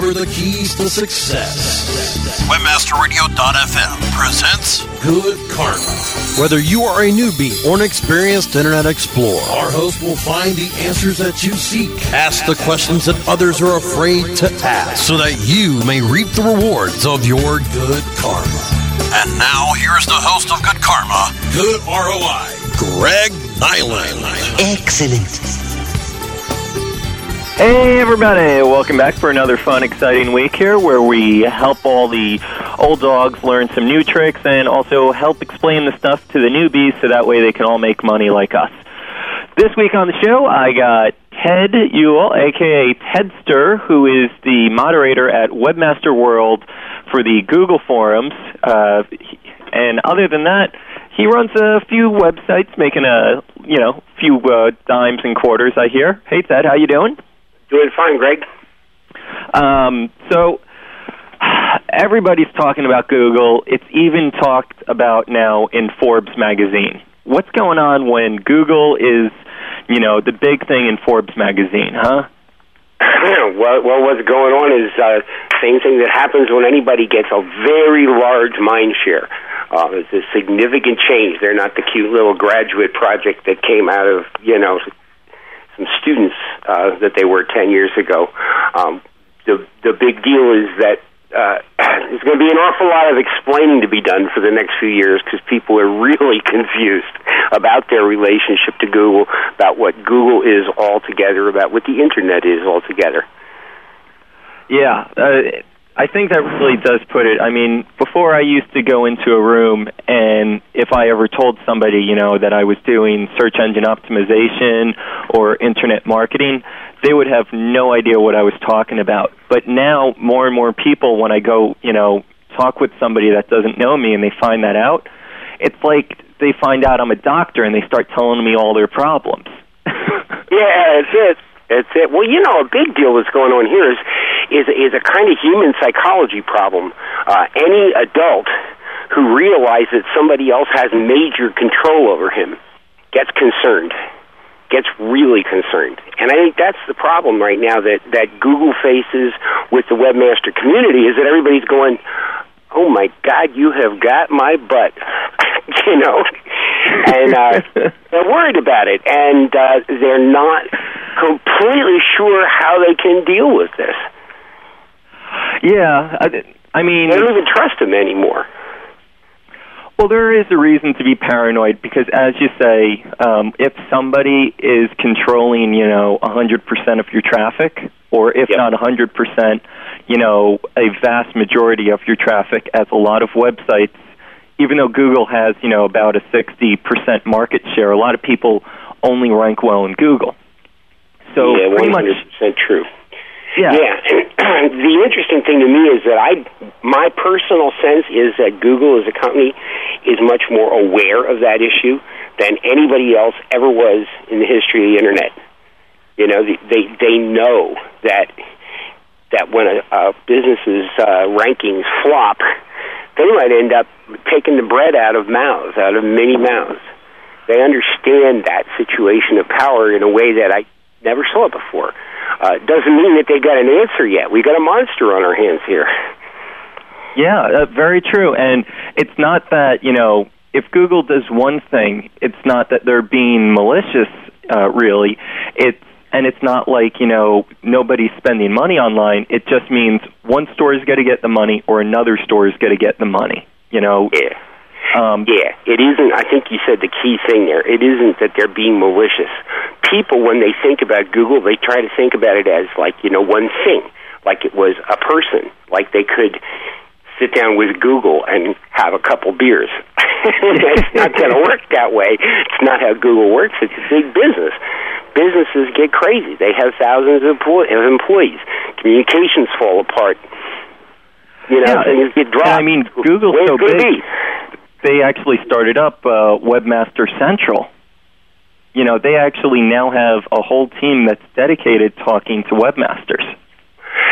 discover the keys to success. Webmasterradio.fm presents Good Karma. Whether you are a newbie or an experienced Internet Explorer, our host will find the answers that you seek. Ask the questions that others are afraid to ask so that you may reap the rewards of your good karma. And now here's the host of Good Karma, Good ROI, Greg Niland. Excellent. Hey everybody, welcome back for another fun, exciting week here where we help all the old dogs learn some new tricks and also help explain the stuff to the newbies so that way they can all make money like us. This week on the show, I got Ted Ulle, aka Tedster, who is the moderator at Webmaster World for the Google forums. Uh, and other than that, he runs a few websites, making a you know few uh, dimes and quarters. I hear. Hey Ted, how you doing? Doing fine, Greg. Um, so everybody's talking about Google. It's even talked about now in Forbes magazine. What's going on when Google is, you know, the big thing in Forbes magazine, huh? well, well, what's going on is uh, same thing that happens when anybody gets a very large mind share. Uh, it's a significant change. They're not the cute little graduate project that came out of you know some students uh, that they were 10 years ago. Um, the the big deal is that uh, there's going to be an awful lot of explaining to be done for the next few years because people are really confused about their relationship to Google, about what Google is altogether, about what the internet is altogether. Yeah, uh, I think that really does put it. I mean, before I used to go into a room, and if I ever told somebody, you know, that I was doing search engine optimization or internet marketing, they would have no idea what I was talking about. But now, more and more people, when I go, you know, talk with somebody that doesn't know me and they find that out, it's like they find out I'm a doctor and they start telling me all their problems. yeah, it's it. It's it. Well, you know, a big deal that's going on here is is is a kind of human psychology problem. Uh, any adult who realizes that somebody else has major control over him gets concerned, gets really concerned, and I think that's the problem right now that that Google faces with the webmaster community is that everybody's going, "Oh my God, you have got my butt," you know, and uh, they're worried about it, and uh, they're not completely sure how they can deal with this. Yeah, I, I mean, they don't even trust him anymore. Well, there is a reason to be paranoid because, as you say, um, if somebody is controlling, you know, 100% of your traffic, or if Yep. not 100%, you know, a vast majority of your traffic, as a lot of websites, even though Google has, you know, about a 60% market share, a lot of people only rank well in Google. So yeah, pretty much, true. yeah. Yeah, and the interesting thing to me is that I, my personal sense is that Google as a company is much more aware of that issue than anybody else ever was in the history of the internet. You know, they they, know that that when a, a business's uh, rankings flop, they might end up taking the bread out of mouths, out of many mouths. They understand that situation of power in a way that I never saw before. Uh, doesn't mean that they got an answer yet. We got a monster on our hands here. Yeah, uh, very true. And it's not that, you know, if Google does one thing, it's not that they're being malicious, uh, really. It's and it's not like you know nobody's spending money online. It just means one store is going to get the money, or another store is going to get the money. You know, Yeah. um, Yeah, it isn't. I think you said the key thing there. It isn't that they're being malicious. People, when they think about Google, they try to think about it as like you know one thing, like it was a person, like they could sit down with Google and have a couple beers. it's not going to work that way. It's not how Google works. It's a big business. Businesses get crazy. They have thousands of employ- of employees. Communications fall apart. You know, Yeah, things get dropped. I mean, Google's Where's so big. be? they actually started up uh, Webmaster Central. You know, they actually now have a whole team that's dedicated talking to webmasters.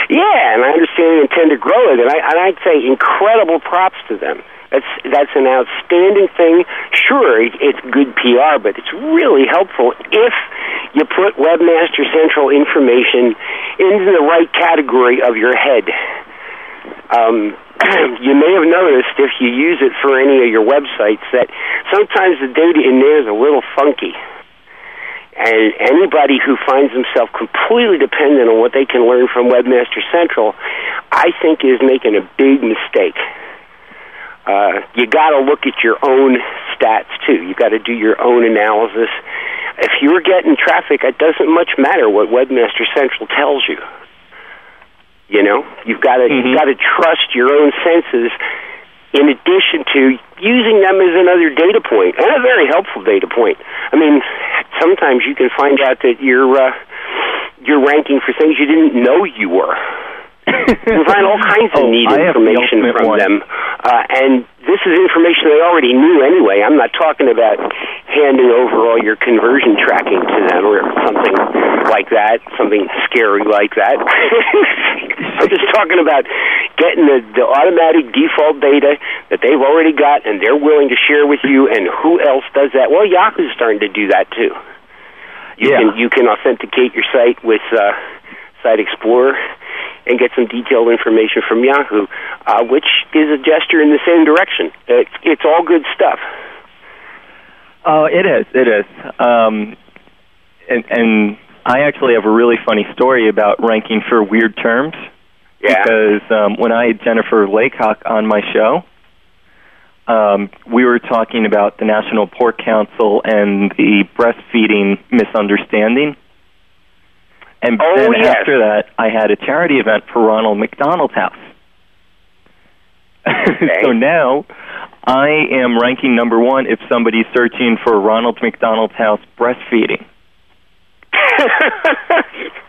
Yeah, and I understand they intend to grow it, and, I, and I'd say incredible props to them. That's that's an outstanding thing. Sure, it's good PR, but it's really helpful if you put Webmaster Central information into the right category of your head. Um, you may have noticed if you use it for any of your websites that sometimes the data in there is a little funky. And anybody who finds themselves completely dependent on what they can learn from Webmaster Central, I think is making a big mistake. Uh, you got to look at your own stats too. You got to do your own analysis. If you're getting traffic, it doesn't much matter what Webmaster Central tells you. You know, you've got to Mhm. you've got to trust your own senses. In addition to using them as another data point and a very helpful data point. I mean, sometimes you can find out that you're uh, you're ranking for things you didn't know you were. You can find all kinds of Oh, neat the information from one. them, uh, and this is information they already knew anyway. I'm not talking about handing over all your conversion tracking to them or something like that, something scary like that. I'm just talking about getting the, the automatic default data that they've already got and they're willing to share with you. And who else does that? Well, Yahoo's starting to do that too. You Yeah. can you can authenticate your site with uh, Site Explorer and get some detailed information from Yahoo, uh, which is a gesture in the same direction. It's, it's all good stuff. Oh, it is. It is. Um, and, and I actually have a really funny story about ranking for weird terms. Yeah. Because um, when I had Jennifer Laycock on my show, um, we were talking about the National Pork Council and the breastfeeding misunderstanding. And Oh, then yes. after that, I had a charity event for Ronald McDonald's house. so now I am ranking number one if somebody's searching for Ronald McDonald's house breastfeeding.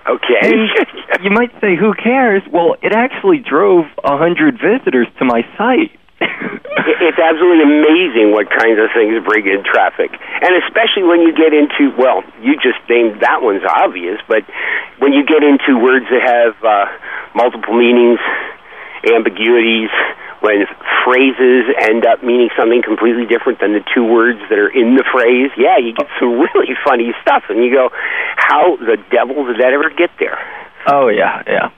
okay. And you might say, who cares? Well, it actually drove a hundred visitors to my site. it's absolutely amazing what kinds of things bring in traffic. And especially when you get into, well, you just named that one's obvious, but when you get into words that have uh, multiple meanings, ambiguities, when phrases end up meaning something completely different than the two words that are in the phrase, yeah, you get some really funny stuff. And you go, how the devil did that ever get there? Oh yeah, yeah.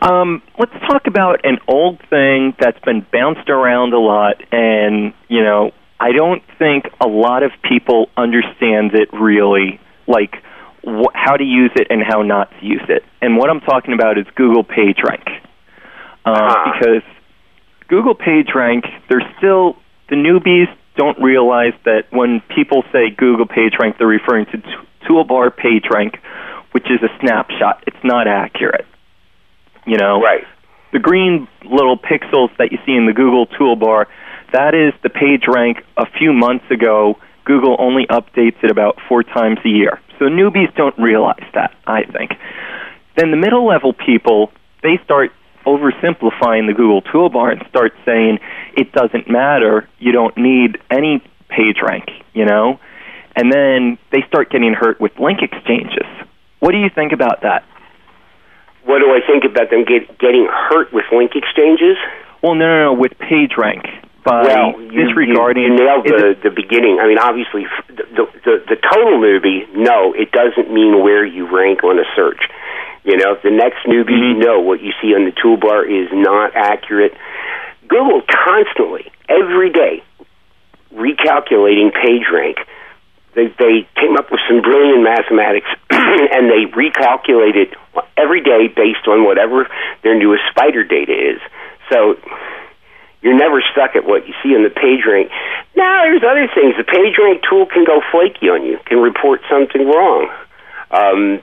Um, let's talk about an old thing that's been bounced around a lot, and you know, I don't think a lot of people understand it really, like wh- how to use it and how not to use it. And what I'm talking about is Google PageRank, uh, Ah. because Google PageRank, there's still the newbies don't realize that when people say Google PageRank, they're referring to t- Toolbar PageRank, which is a snapshot. It's not accurate. You know, Right. the green little pixels that you see in the Google toolbar, that is the page rank a few months ago. Google only updates it about four times a year. So newbies don't realize that, I think. Then the middle level people, they start oversimplifying the Google toolbar and start saying it doesn't matter, you don't need any page rank, you know? And then they start getting hurt with link exchanges. What do you think about that? What do I think about them get, getting hurt with link exchanges? Well, no, no, no, with PageRank. by well, you, disregarding. you, you nailed the, the beginning. I mean, obviously, the, the the total newbie. No, it doesn't mean where you rank on a search. You know, the next newbie, Mhm. no, what you see on the toolbar is not accurate. Google constantly, every day, recalculating page rank. They they came up with some brilliant mathematics, and they recalculated every day based on whatever their newest spider data is. So you're never stuck at what you see in the PageRank. Now, there's other things. The PageRank tool can go flaky on you, can report something wrong. Um,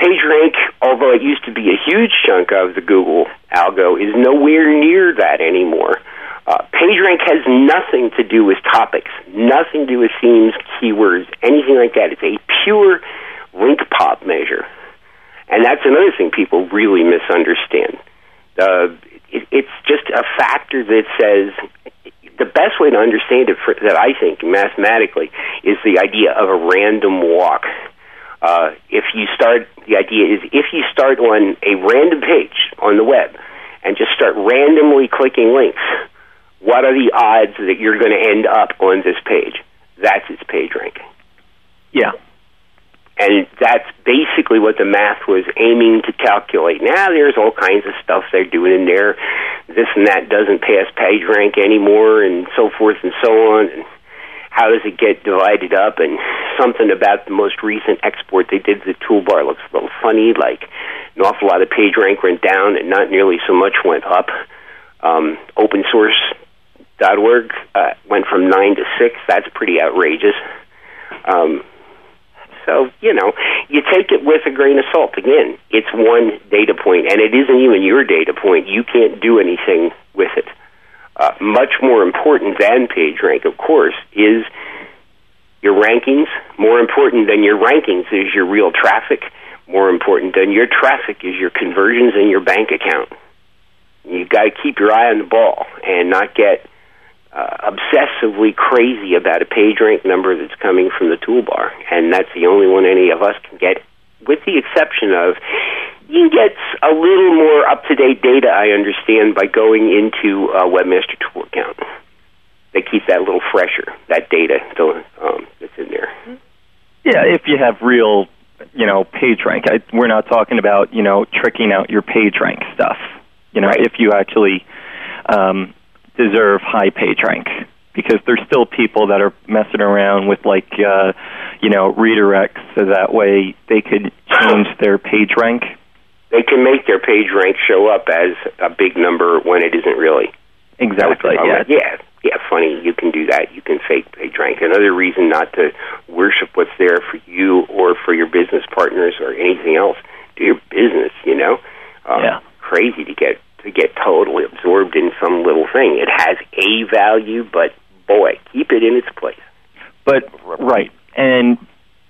PageRank, although it used to be a huge chunk of the Google algo, is nowhere near that anymore. Uh, PageRank has nothing to do with topics, nothing to do with themes, keywords, anything like that. It's a pure link pop measure. And that's another thing people really misunderstand. Uh, it, it's just a factor that says the best way to understand it, for, that I think mathematically, is the idea of a random walk. Uh, if you start, the idea is if you start on a random page on the web and just start randomly clicking links what are the odds that you're going to end up on this page? That's its page ranking. Yeah. And that's basically what the math was aiming to calculate. Now there's all kinds of stuff they're doing in there. This and that doesn't pass page rank anymore and so forth and so on. And how does it get divided up? And something about the most recent export they did the toolbar looks a little funny, like an awful lot of page rank went down and not nearly so much went up. Um, open source dot org uh, went from nine to six. That's pretty outrageous. Um, so you know, you take it with a grain of salt. Again, it's one data point, and it isn't even your data point. You can't do anything with it. Uh, much more important than PageRank, of course, is your rankings. More important than your rankings is your real traffic. More important than your traffic is your conversions and your bank account. You've got to keep your eye on the ball and not get uh, obsessively crazy about a PageRank number that's coming from the toolbar, and that's the only one any of us can get, with the exception of you get a little more up to date data. I understand by going into a Webmaster Tool account. They keep that a little fresher, that data um, that's in there. Yeah, if you have real, you know, page rank. I, we're not talking about you know tricking out your page rank stuff. You know, Right. if you actually um, deserve high page rank, because there's still people that are messing around with like, uh, you know, redirects, so that way they could change their page rank. They can make their page rank show up as a big number when it isn't really. Exactly. Yeah. yeah, yeah, funny. You can do that. You can fake page rank. Another reason not to worship what's there for you or for your business partners or anything else. Do your business. You know. Um, Yeah. Crazy to get to get totally absorbed in some little thing. It has a value, but boy, keep it in its place. But right, and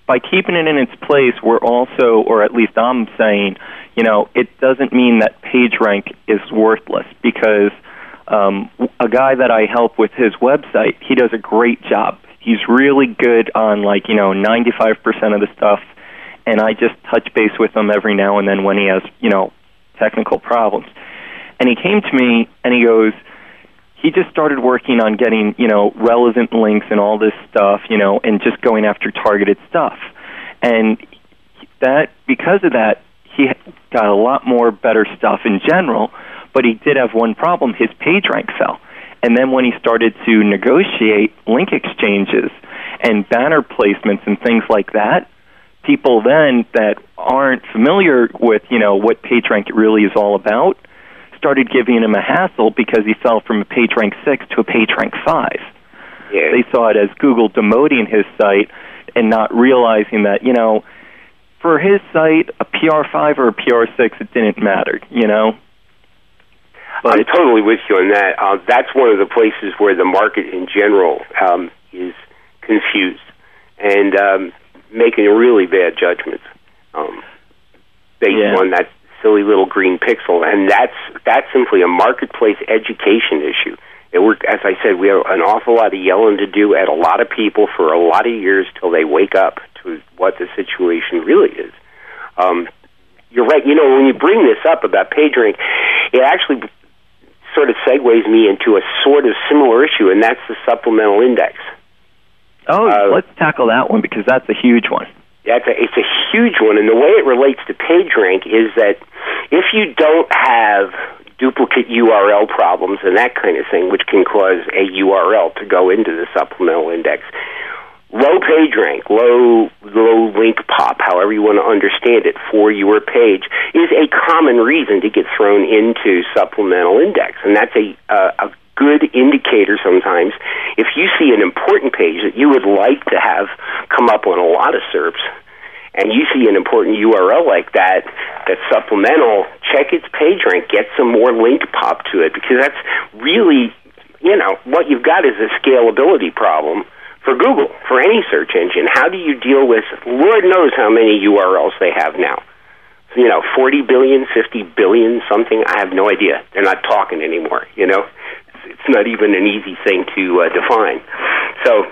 by keeping it in its place, we're also, or at least I'm saying, you know, it doesn't mean that PageRank is worthless because um, a guy that I help with his website, he does a great job. He's really good on like you know 95% of the stuff, and I just touch base with him every now and then when he has you know technical problems. And he came to me and he goes, he just started working on getting you know relevant links and all this stuff you know and just going after targeted stuff and that because of that he got a lot more better stuff in general but he did have one problem his page rank fell and then when he started to negotiate link exchanges and banner placements and things like that people then that aren't familiar with you know what page rank really is all about started giving him a hassle because he fell from a page rank six to a page rank five. Yeah. They saw it as Google demoting his site and not realizing that, you know, for his site, a PR five or a PR six, it didn't matter, you know. I'm totally with you on that. Uh, that's one of the places where the market in general um, is confused and um, making really bad judgments um, based Yeah. on that silly little green pixel, and that's that's simply a marketplace education issue. It work, as I said, we have an awful lot of yelling to do at a lot of people for a lot of years till they wake up to what the situation really is. Um, you're right. You know, when you bring this up about PageRank, it actually sort of segues me into a sort of similar issue, and that's the supplemental index. Oh, Uh, let's tackle that one because that's a huge one. That's a, it's a huge one, and the way it relates to PageRank is that if you don't have duplicate URL problems and that kind of thing, which can cause a URL to go into the supplemental index, low PageRank, low low link pop, however you want to understand it, for your page is a common reason to get thrown into supplemental index, and that's a uh, a good indicator sometimes if you see an important page that you would like to have come up on a lot of SERPs and you see an important URL like that that's supplemental, check its page rank, get some more link pop to it because that's really, you know, what you've got is a scalability problem for Google, for any search engine. How do you deal with Lord knows how many URLs they have now? You know, 40 billion, 50 billion, something. I have no idea. They're not talking anymore, you know? It's not even an easy thing to uh, define. So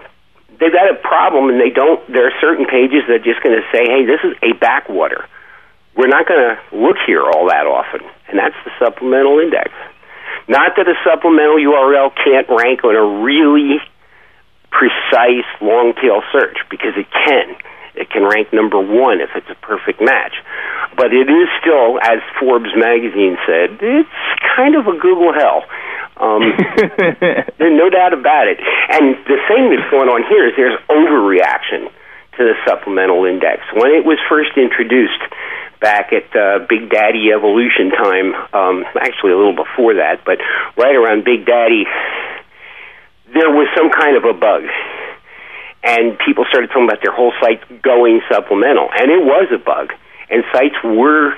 they've got a problem, and they don't. There are certain pages that are just going to say, "Hey, this is a backwater. We're not going to look here all that often," and that's the supplemental index. Not that a supplemental URL can't rank on a really precise long tail search, because it can. It can rank number one if it's a perfect match. But it is still, as Forbes magazine said, it's kind of a Google hell. Um, there's no doubt about it. And the thing that's going on here is there's overreaction to the supplemental index. When it was first introduced back at uh, Big Daddy Evolution time, um, actually a little before that, but right around Big Daddy, there was some kind of a bug. And people started talking about their whole site going supplemental. And it was a bug. And sites were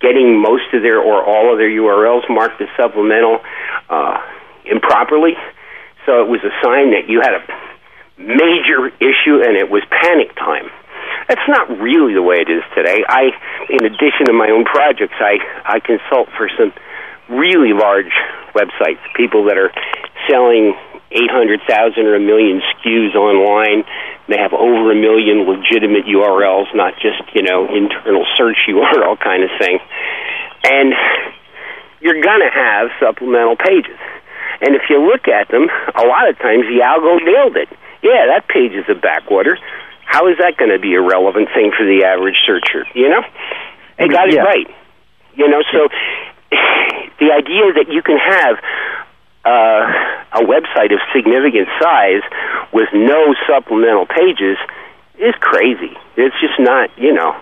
getting most of their or all of their URLs marked as supplemental uh, improperly. So it was a sign that you had a major issue and it was panic time. That's not really the way it is today. I, in addition to my own projects, I, I consult for some really large websites, people that are selling 800,000 or a million SKUs online. They have over a million legitimate URLs, not just, you know, internal search URL kind of thing. And you're going to have supplemental pages. And if you look at them, a lot of times the algo nailed it. Yeah, that page is a backwater. How is that going to be a relevant thing for the average searcher? You know? They got it right. You know, so the idea that you can have uh, a website of significant size with no supplemental pages is crazy. It's just not, you know,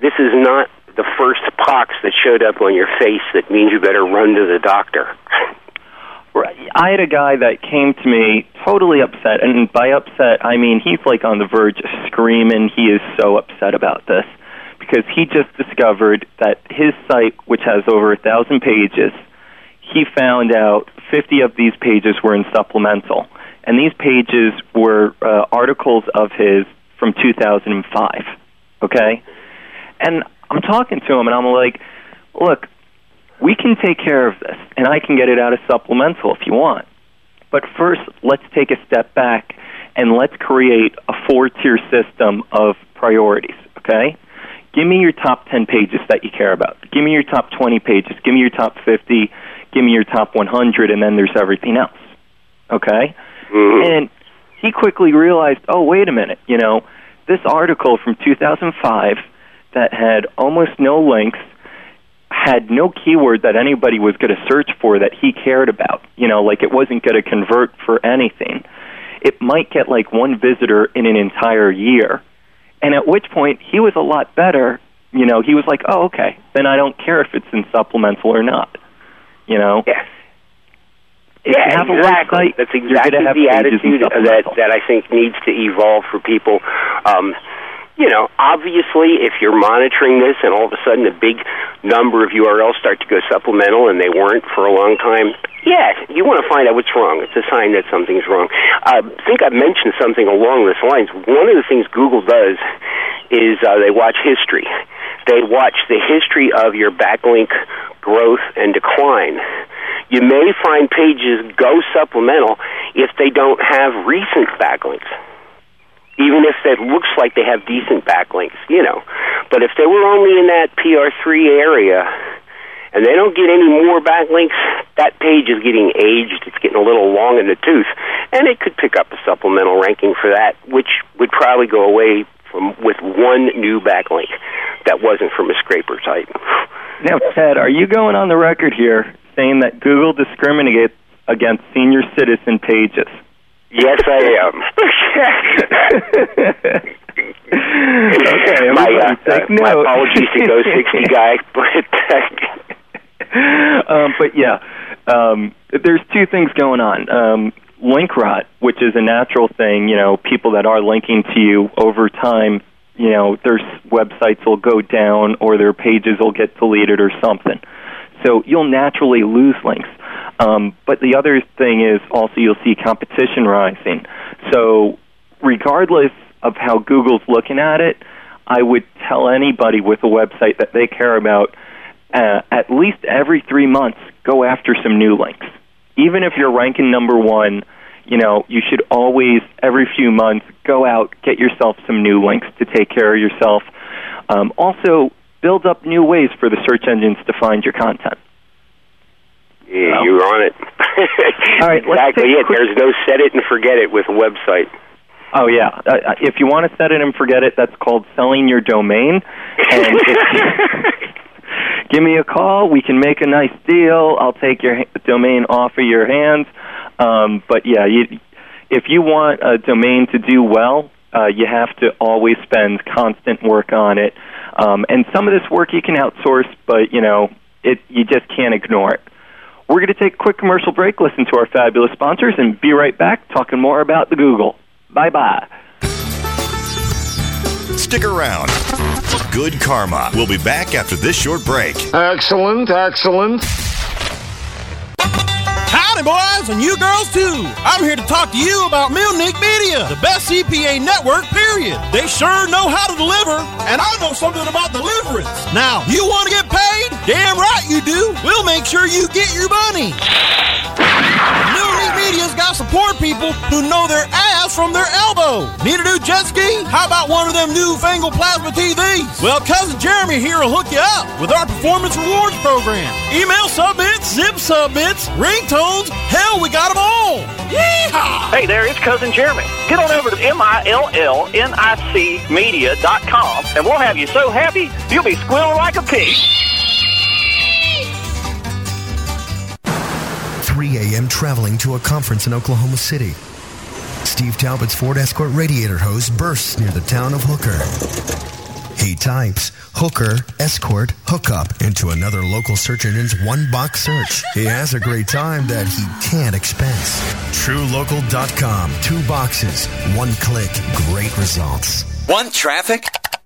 this is not the first pox that showed up on your face that means you better run to the doctor. I had a guy that came to me totally upset, and by upset, I mean he's like on the verge of screaming. He is so upset about this because he just discovered that his site, which has over a thousand pages, he found out 50 of these pages were in supplemental, and these pages were uh, articles of his from 2005. Okay, and I'm talking to him, and I'm like, look, we can take care of this, and I can get it out of supplemental if you want. But first, let's take a step back and let's create a four tier system of priorities, okay? Give me your top 10 pages that you care about. Give me your top 20 pages. Give me your top 50. Give me your top 100, and then there's everything else, okay? Mhm. And he quickly realized, oh, wait a minute, you know, this article from 2005 that had almost no links, had no keyword that anybody was going to search for that he cared about. You know, like it wasn't going to convert for anything. It might get like one visitor in an entire year. And at which point he was a lot better. You know, he was like, oh, okay, then I don't care if it's in supplemental or not. You know? Yeah. If yeah, exactly. website, That's exactly the attitude that that I think needs to evolve for people. Um, you know, obviously, if you're monitoring this and all of a sudden a big number of URLs start to go supplemental and they weren't for a long time, yeah, you want to find out what's wrong. It's a sign that something's wrong. Uh, I think I mentioned something along this lines. One of the things Google does is uh, they watch history. They watch the history of your backlink growth and decline. You may find pages go supplemental if they don't have recent backlinks even if it looks like they have decent backlinks, you know. But if they were only in that PR3 area and they don't get any more backlinks, that page is getting aged. It's getting a little long in the tooth. And it could pick up a supplemental ranking for that, which would probably go away with one new backlink that wasn't from a scraper type. Now, Ted, are you going on the record here saying that Google discriminates against senior citizen pages? Yes, I am. okay, my, uh, take my note. apologies to Go 60 guy, but um, but yeah, um, there's two things going on. Um, link rot, which is a natural thing, you know, people that are linking to you over time, you know, their websites will go down or their pages will get deleted or something. So you'll naturally lose links. Um, but the other thing is also you'll see competition rising. So regardless of how Google's looking at it, I would tell anybody with a website that they care about uh, at least every three months go after some new links. Even if you're ranking number one, you know you should always every few months go out get yourself some new links to take care of yourself. Um, also, build up new ways for the search engines to find your content. Yeah, you're on it. All right, let's exactly it. quick- There's no set it and forget it with a website. Oh yeah. Uh, if you want to set it and forget it, that's called selling your domain. And if you, give me a call. We can make a nice deal. I'll take your ha- domain off of your hands. Um, but yeah, you, if you want a domain to do well, uh, you have to always spend constant work on it. Um, and some of this work you can outsource, but you know, it you just can't ignore it. We're going to take a quick commercial break, listen to our fabulous sponsors, and be right back talking more about the Google. Bye bye. Stick around. Good Karma. We'll be back after this short break. Excellent, excellent. Howdy, boys, and you girls too. I'm here to talk to you about Millnic Media, the best CPA network, period. They sure know how to deliver, and I know something about deliverance. Now, you want to get paid? Damn right you do. We'll make sure you get your money. Millnic Media's got support people who know their ass from their elbow. Need a new jet ski? How about one of them newfangled plasma TVs? Well, cousin Jeremy here will hook you up with our performance rewards program. Email submits, zip submits, ringtones. Hell, we got them all. Yeehaw! Hey there, it's Cousin Jeremy. Get on over to M-I-L-L-N-I-C media.com and we'll have you so happy you'll be squealing like a pig. 3 a.m. traveling to a conference in Oklahoma City. Steve Talbot's Ford Escort radiator hose bursts near the town of Hooker. He types Hooker, Escort, Hookup into another local search engine's one box search. He has a great time that he can't expense. TrueLocal.com. Two boxes, one click, great results. One traffic?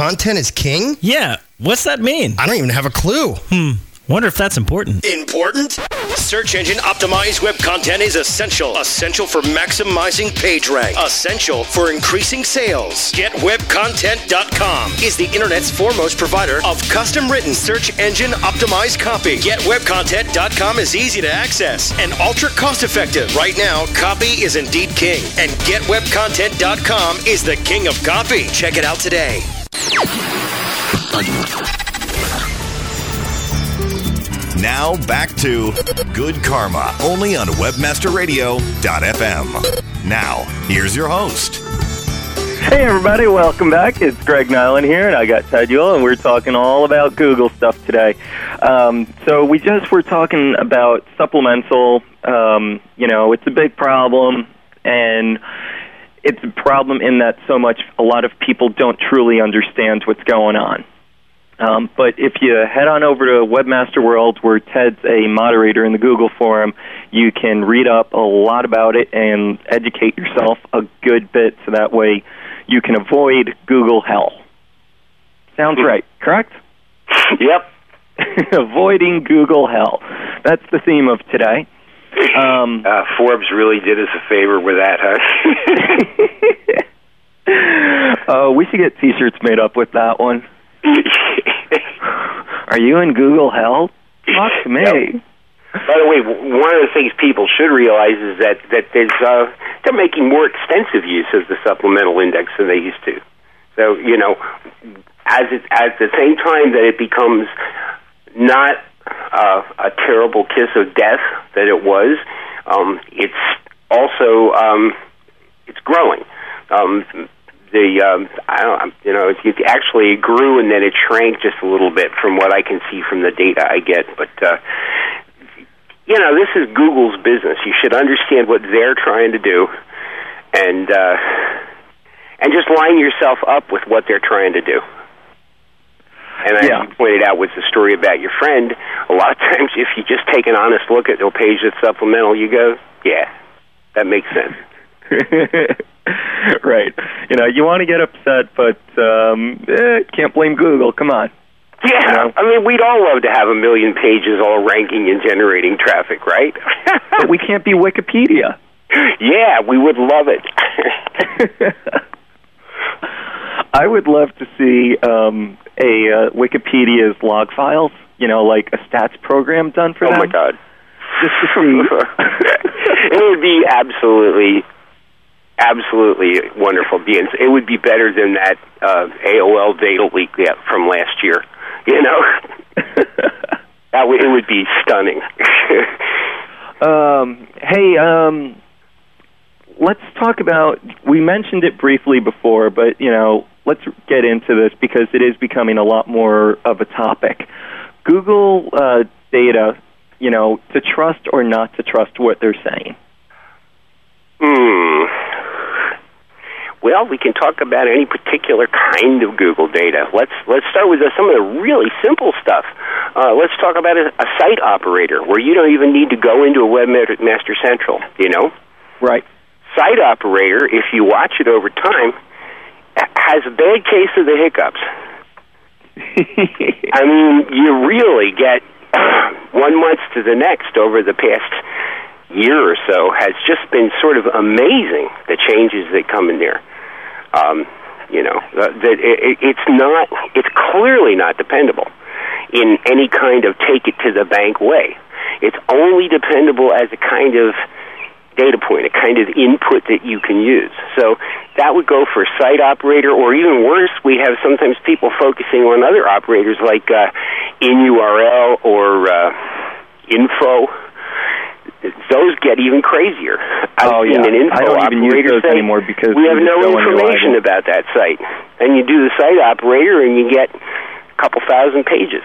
content is king? Yeah. What's that mean? I don't even have a clue. Hmm. Wonder if that's important. Important? Search engine optimized web content is essential. Essential for maximizing page rank. Essential for increasing sales. GetWebContent.com is the internet's foremost provider of custom written search engine optimized copy. GetWebContent.com is easy to access and ultra cost effective. Right now, copy is indeed king, and GetWebContent.com is the king of copy. Check it out today. Now back to Good Karma, only on WebmasterRadio.fm. Now, here's your host. Hey everybody, welcome back. It's Greg Niland here, and I got Ted Ulle, and we're talking all about Google stuff today. Um, so we just were talking about supplemental. Um, you know, it's a big problem, and it's a problem in that so much a lot of people don't truly understand what's going on. Um, but if you head on over to Webmaster World, where Ted's a moderator in the Google forum, you can read up a lot about it and educate yourself a good bit, so that way you can avoid Google hell. Sounds right, correct? Yep. Avoiding Google hell. That's the theme of today. Um, uh, Forbes really did us a favor with that, huh? Oh, we should get T-shirts made up with that one. Are you in Google hell? Fuck me. Yep. By the way, one of the things people should realize is that that there's uh, they're making more extensive use of the supplemental index than they used to. So you know, as it at the same time that it becomes not uh, a terrible kiss of death that it was, um, it's also um, it's growing. Um, the um, I don't you know it actually grew and then it shrank just a little bit from what I can see from the data I get, but. Uh, you know, this is Google's business. You should understand what they're trying to do, and uh, and just line yourself up with what they're trying to do. And as Yeah. you pointed out with the story about your friend, a lot of times if you just take an honest look at the page that's supplemental, you go, yeah, that makes sense. right. You know, you want to get upset, but um, eh, can't blame Google. Come on. Yeah, I mean, we'd all love to have a million pages all ranking and generating traffic, right? but we can't be Wikipedia. Yeah, we would love it. I would love to see um, a uh, Wikipedia's log files. You know, like a stats program done for oh them. my god! Just to see. it would be absolutely, absolutely wonderful. It would be better than that uh, AOL data leak from last year. You know, that would, it would be stunning. um, hey, um, let's talk about. We mentioned it briefly before, but you know, let's get into this because it is becoming a lot more of a topic. Google uh, data, you know, to trust or not to trust what they're saying. Hmm. Well, we can talk about any particular kind of Google data. Let's let's start with some of the really simple stuff. Uh, let's talk about a, a site operator where you don't even need to go into a Webmaster Central. You know, right? Site operator, if you watch it over time, has a bad case of the hiccups. I mean, you really get one month to the next over the past year or so has just been sort of amazing. The changes that come in there. Um, you know, uh, that it, it's not. It's clearly not dependable in any kind of take it to the bank way. It's only dependable as a kind of data point, a kind of input that you can use. So that would go for site operator, or even worse, we have sometimes people focusing on other operators like uh, InURL or uh, info. Those get even crazier. I've oh, yeah. an info I don't even use those say, anymore because we have no so information about that site. And you do the site operator, and you get a couple thousand pages.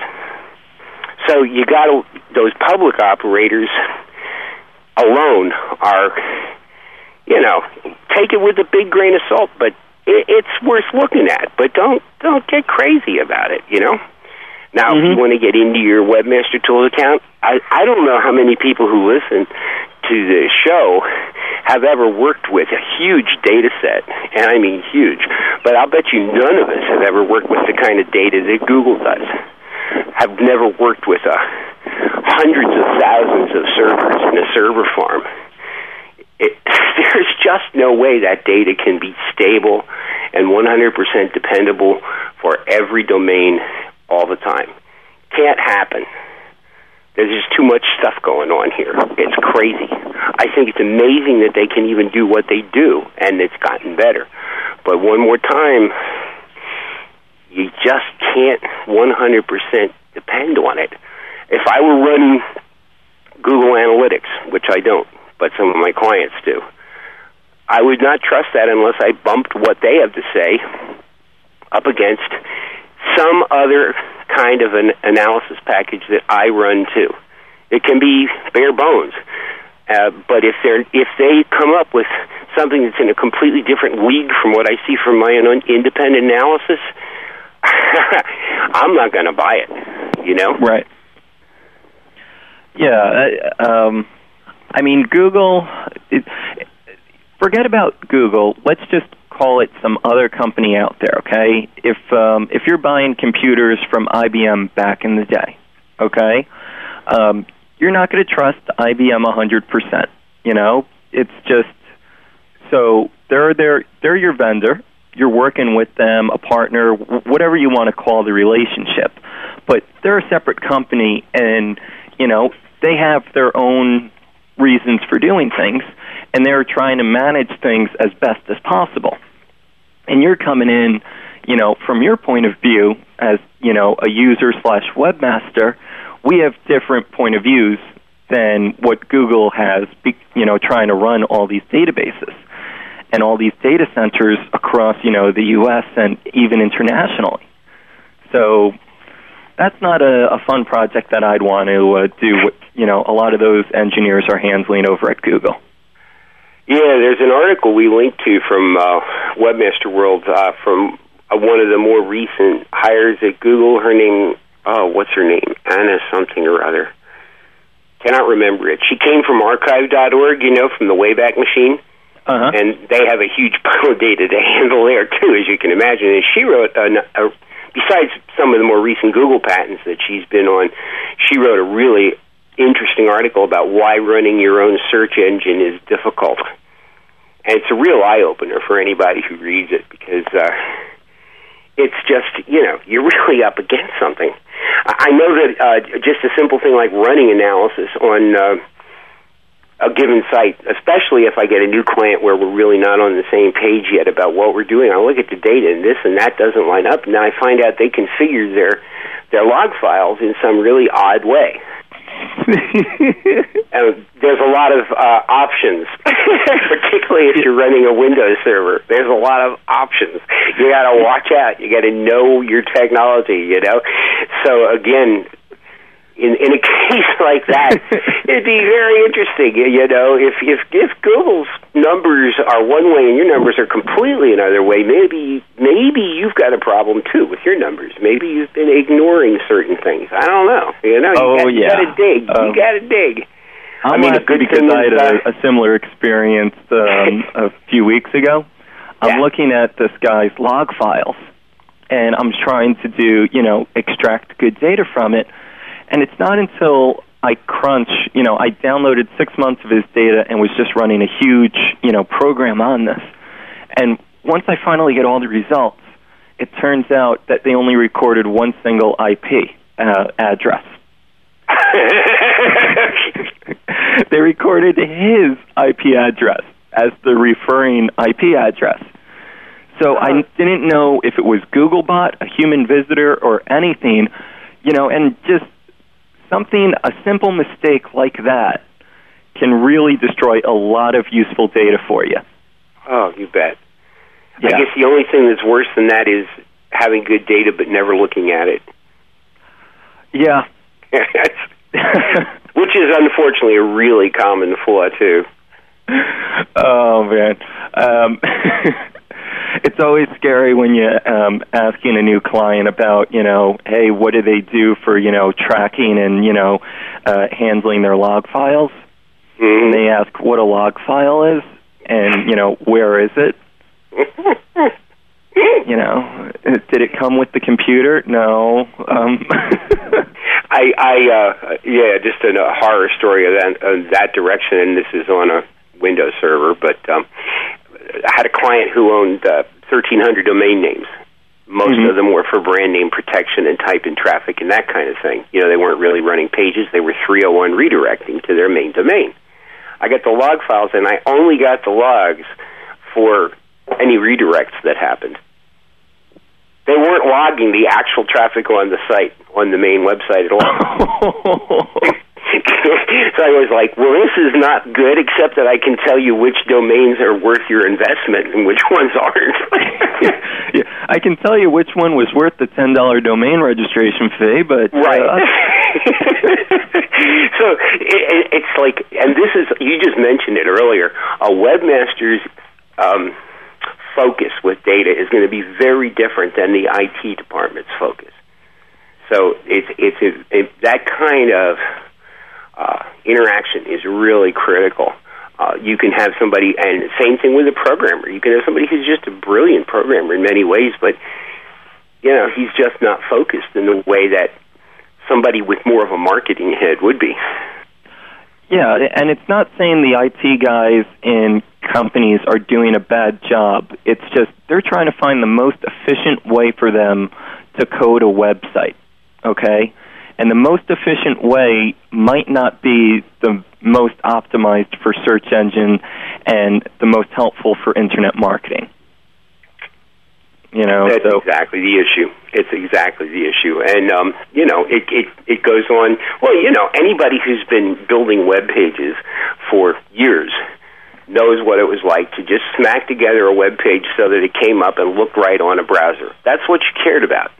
So you got to those public operators alone are, you know, take it with a big grain of salt, but it, it's worth looking at. But don't don't get crazy about it, you know. Now, if you mm-hmm. want to get into your Webmaster Tools account, I, I don't know how many people who listen to the show have ever worked with a huge data set, and I mean huge, but I'll bet you none of us have ever worked with the kind of data that Google does. Have never worked with a hundreds of thousands of servers in a server farm. It, there's just no way that data can be stable and 100% dependable for every domain all the time. Can't happen. There's just too much stuff going on here. It's crazy. I think it's amazing that they can even do what they do, and it's gotten better. But one more time, you just can't 100% depend on it. If I were running Google Analytics, which I don't, but some of my clients do, I would not trust that unless I bumped what they have to say up against some other kind of an analysis package that I run too. It can be bare bones, uh, but if they're if they come up with something that's in a completely different league from what I see from my own independent analysis, I'm not going to buy it. You know, right? Yeah, um, I mean Google. It, forget about Google. Let's just call it some other company out there, okay? If um, if you're buying computers from IBM back in the day, okay, um, you're not going to trust IBM 100%. You know, it's just so they're they're they're your vendor. You're working with them, a partner, whatever you want to call the relationship, but they're a separate company, and you know they have their own reasons for doing things, and they're trying to manage things as best as possible. And you're coming in, you know, from your point of view as you know a user slash webmaster, we have different point of views than what Google has, you know, trying to run all these databases and all these data centers across, you know, the U.S. and even internationally. So that's not a, a fun project that I'd want to uh, do. What you know, a lot of those engineers are handling over at Google. Yeah, there's an article we linked to from uh, Webmaster World uh, from uh, one of the more recent hires at Google. Her name, oh, what's her name? Anna something or other. Cannot remember it. She came from archive.org, you know, from the Wayback Machine. Uh-huh. And they have a huge pile of data to handle there, too, as you can imagine. And she wrote a, a besides some of the more recent Google patents that she's been on, she wrote a really interesting article about why running your own search engine is difficult. And it's a real eye opener for anybody who reads it because uh, it's just, you know, you're really up against something. I know that uh, just a simple thing like running analysis on uh, a given site, especially if I get a new client where we're really not on the same page yet about what we're doing. I look at the data and this and that doesn't line up, and then I find out they configured their their log files in some really odd way. and there's a lot of uh, options, particularly if you're running a Windows server. There's a lot of options. You got to watch out. You got to know your technology. You know. So again, in in a case like that, it'd be very interesting. You know, if if if Google's numbers are one way and your numbers are completely another way, maybe maybe you've got a problem too with your numbers. Maybe you've been ignoring certain things. I don't know. You know, oh, you got, yeah. you got to dig. Um, you got to dig. I'm I mean, laughing good because I had a, a similar experience um, a few weeks ago. I'm looking at this guy's log files, and I'm trying to do, you know, extract good data from it. And it's not until I crunch, you know, I downloaded six months of his data and was just running a huge, you know, program on this. And once I finally get all the results, it turns out that they only recorded one single IP uh, address. they recorded his IP address as the referring IP address. So I didn't know if it was Googlebot, a human visitor, or anything, you know, and just something, a simple mistake like that can really destroy a lot of useful data for you. Oh, you bet. I guess the only thing that's worse than that is having good data but never looking at it. Yeah. Which is unfortunately a really common flaw too. oh man, um, it's always scary when you're um, asking a new client about, you know, hey, what do they do for, you know, tracking and you know, uh, handling their log files. Mm-hmm. And they ask what a log file is, and you know, where is it? you know, did it come with the computer? No. Um, I, I, uh, yeah, just a, a horror story of that, of that direction, and this is on a Windows server. But um, I had a client who owned uh, 1,300 domain names. Most mm-hmm. of them were for brand name protection and type in traffic and that kind of thing. You know, they weren't really running pages; they were 301 redirecting to their main domain. I got the log files, and I only got the logs for any redirects that happened. They weren't logging the actual traffic on the site, on the main website at all. so I was like, well, this is not good, except that I can tell you which domains are worth your investment and which ones aren't. yeah, I can tell you which one was worth the ten dollar domain registration fee, but Right. uh, so it, it, it's like, and this is, you just mentioned it earlier, a webmaster's um, focus with data is going to be very different than the IT department's focus. So it's, it's, it, it, that kind of uh, interaction is really critical. Uh, you can have somebody, and same thing with a programmer. You can have somebody who's just a brilliant programmer in many ways, but you know he's just not focused in the way that somebody with more of a marketing head would be. Yeah, and it's not saying the IT guys in companies are doing a bad job. It's just they're trying to find the most efficient way for them to code a website. Okay? And the most efficient way might not be the most optimized for search engine and the most helpful for internet marketing. You know, That's so exactly the issue. It's exactly the issue, and um, you know, it, it it goes on. Well, you know, anybody who's been building web pages for years knows what it was like to just smack together a web page so that it came up and looked right on a browser. That's what you cared about.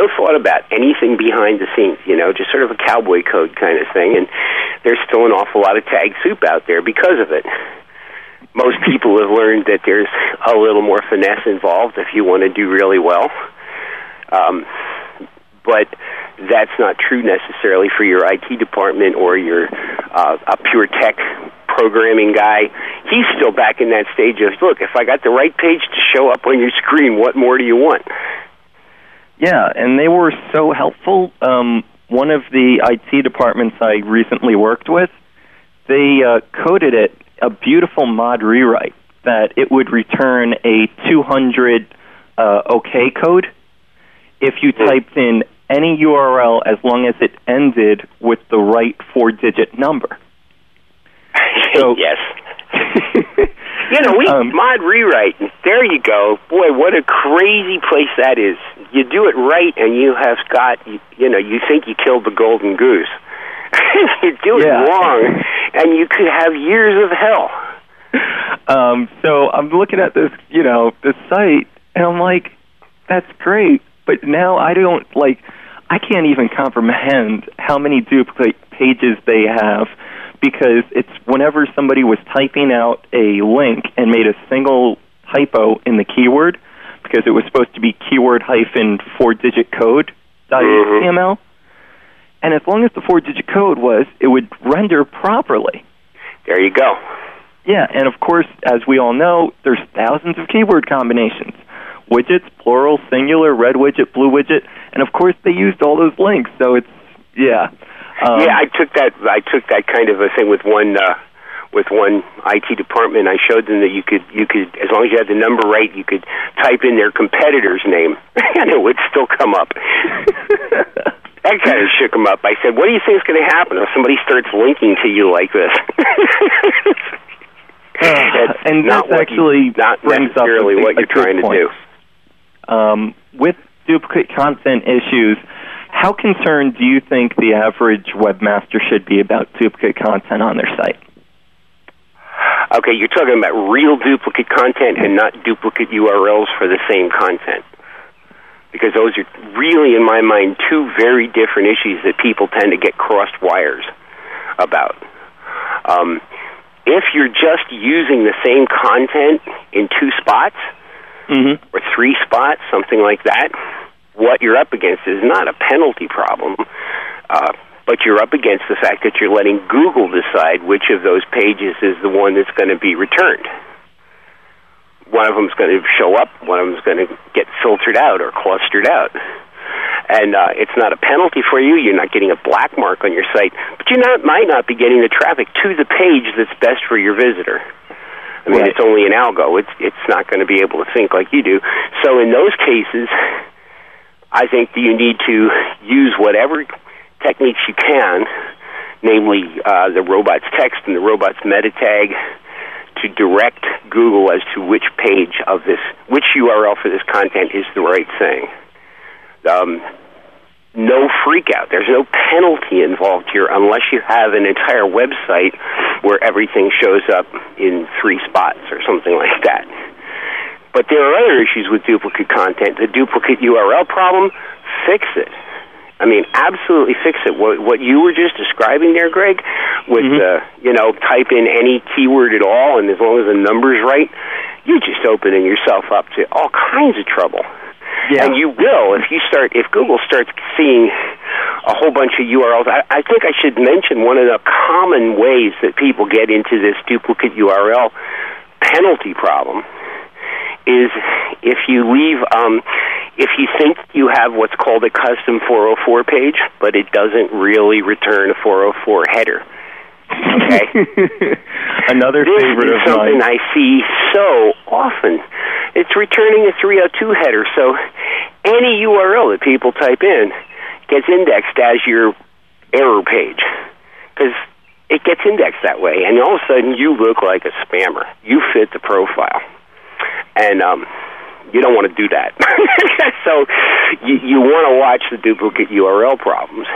No thought about anything behind the scenes, you know, just sort of a cowboy code kind of thing. And there's still an awful lot of tag soup out there because of it most people have learned that there's a little more finesse involved if you want to do really well. Um, but that's not true necessarily for your IT department or your uh, a pure tech programming guy. He's still back in that stage of look, if I got the right page to show up on your screen, what more do you want? Yeah, and they were so helpful. Um, one of the IT departments I recently worked with, they uh, coded it a beautiful mod rewrite that it would return a 200 uh, OK code if you typed in any URL as long as it ended with the right four-digit number. So, yes. you know, we Um, mod rewrite. There you go. Boy, what a crazy place that is. You do it right, and you have got you, you know you think you killed the golden goose. you do it Yeah. wrong, and you could have years of hell. um, so I'm looking at this, you know, this site, and I'm like, that's great, but now I don't like, I can't even comprehend how many duplicate pages they have because it's whenever somebody was typing out a link and made a single typo in the keyword because it was supposed to be keyword hyphen four digit code dot HTML. And as long as the four digit code was, it would render properly. There you go. Yeah, and of course, as we all know, there's thousands of keyword combinations. Widgets, plural, singular, red widget, blue widget, and of course they used all those links, so it's yeah. Um, yeah, I took that. I took that kind of a thing with one uh, with one IT department. I showed them that you could you could as long as you had the number right, you could type in their competitor's name, and it would still come up. that kind of shook them up. I said, "What do you think is going to happen if somebody starts linking to you like this?" Uh, and not that's actually you, not brings up necessarily what you're trying to point. do. Um, with duplicate content issues, how concerned do you think the average webmaster should be about duplicate content on their site? Okay, you're talking about real duplicate content and not duplicate URLs for the same content. Because those are really, in my mind, two very different issues that people tend to get crossed wires about. Um, if you're just using the same content in two spots Mm-hmm. or three spots, something like that, what you're up against is not a penalty problem, uh, but you're up against the fact that you're letting Google decide which of those pages is the one that's going to be returned. One of them's going to show up, one of them's going to get filtered out or clustered out. And uh, it's not a penalty for you. You're not getting a black mark on your site, but you not, might not be getting the traffic to the page that's best for your visitor. I mean, Right. it's only an algo. It's it's not going to be able to think like you do. So in those cases, I think that you need to use whatever techniques you can, namely uh, the robot's text and the robot's meta tag, to direct Google as to which page of this, which URL for this content is the right thing. Um, no freak out. There's no penalty involved here unless you have an entire website where everything shows up in three spots or something like that. But there are other issues with duplicate content. The duplicate URL problem, fix it. I mean, absolutely fix it. What, what you were just describing there, Greg, with uh, you know, type in any keyword at all, and as long as the number's right, you're just opening yourself up to all kinds of trouble. Yeah. And you will if you start if Google starts seeing a whole bunch of URLs. I, I think I should mention one of the common ways that people get into this duplicate URL penalty problem is if you leave um, if you think you have what's called a custom 404 page, but it doesn't really return a 404 header. Okay. Another this favorite is of something mine. I see so often. It's returning a 302 header, so any URL that people type in gets indexed as your error page because it gets indexed that way, and all of a sudden you look like a spammer. You fit the profile, and um, you don't want to do that. so you, you want to watch the duplicate URL problems.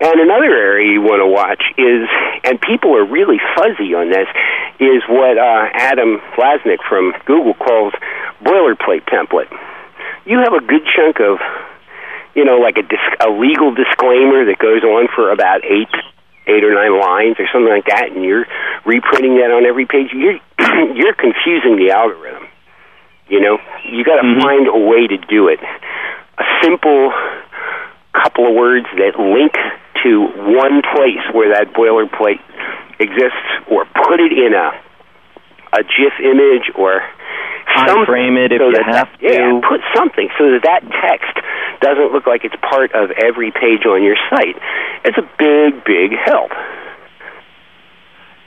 And another area you want to watch is, and people are really fuzzy on this, is what uh, Adam Lasnik from Google calls boilerplate template. You have a good chunk of, you know, like a, a legal disclaimer that goes on for about eight eight or nine lines or something like that, and you're reprinting that on every page. You're you're confusing the algorithm. You know, you got to mm-hmm. find a way to do it. A simple couple of words that link to one place where that boilerplate exists, or put it in a a GIF image or something frame it if so you that have that, Yeah, to. put something so that that text doesn't look like it's part of every page on your site. It's a big, big help.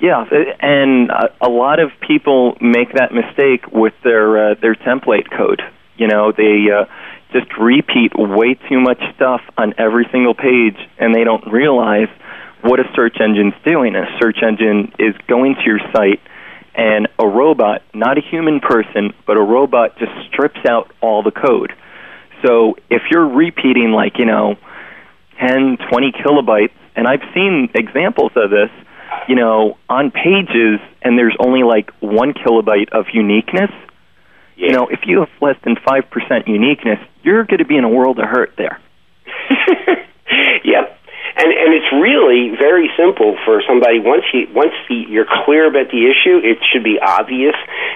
Yeah, and a lot of people make that mistake with their uh, their template code. You know, they uh, just repeat way too much stuff on every single page, and they don't realize what a search engine's doing. A search engine is going to your site, and a robot, not a human person, but a robot, just strips out all the code. So if you're repeating like you know, 10, 20 kilobytes, and I've seen examples of this you know, on pages and there's only like one kilobyte of uniqueness, yeah. you know, if you have less than 5% uniqueness, you're going to be in a world of hurt there. yep. And and it's really very simple for somebody once you once the, you're clear about the issue, it should be obvious